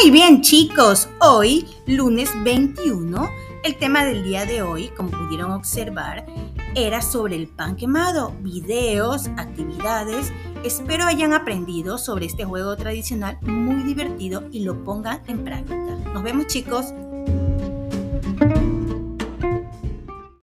Muy bien chicos, hoy, lunes 21, el tema del día de hoy, como pudieron observar, era sobre el pan quemado, videos, actividades. Espero hayan aprendido sobre este juego tradicional muy divertido y lo pongan en práctica. Nos vemos chicos.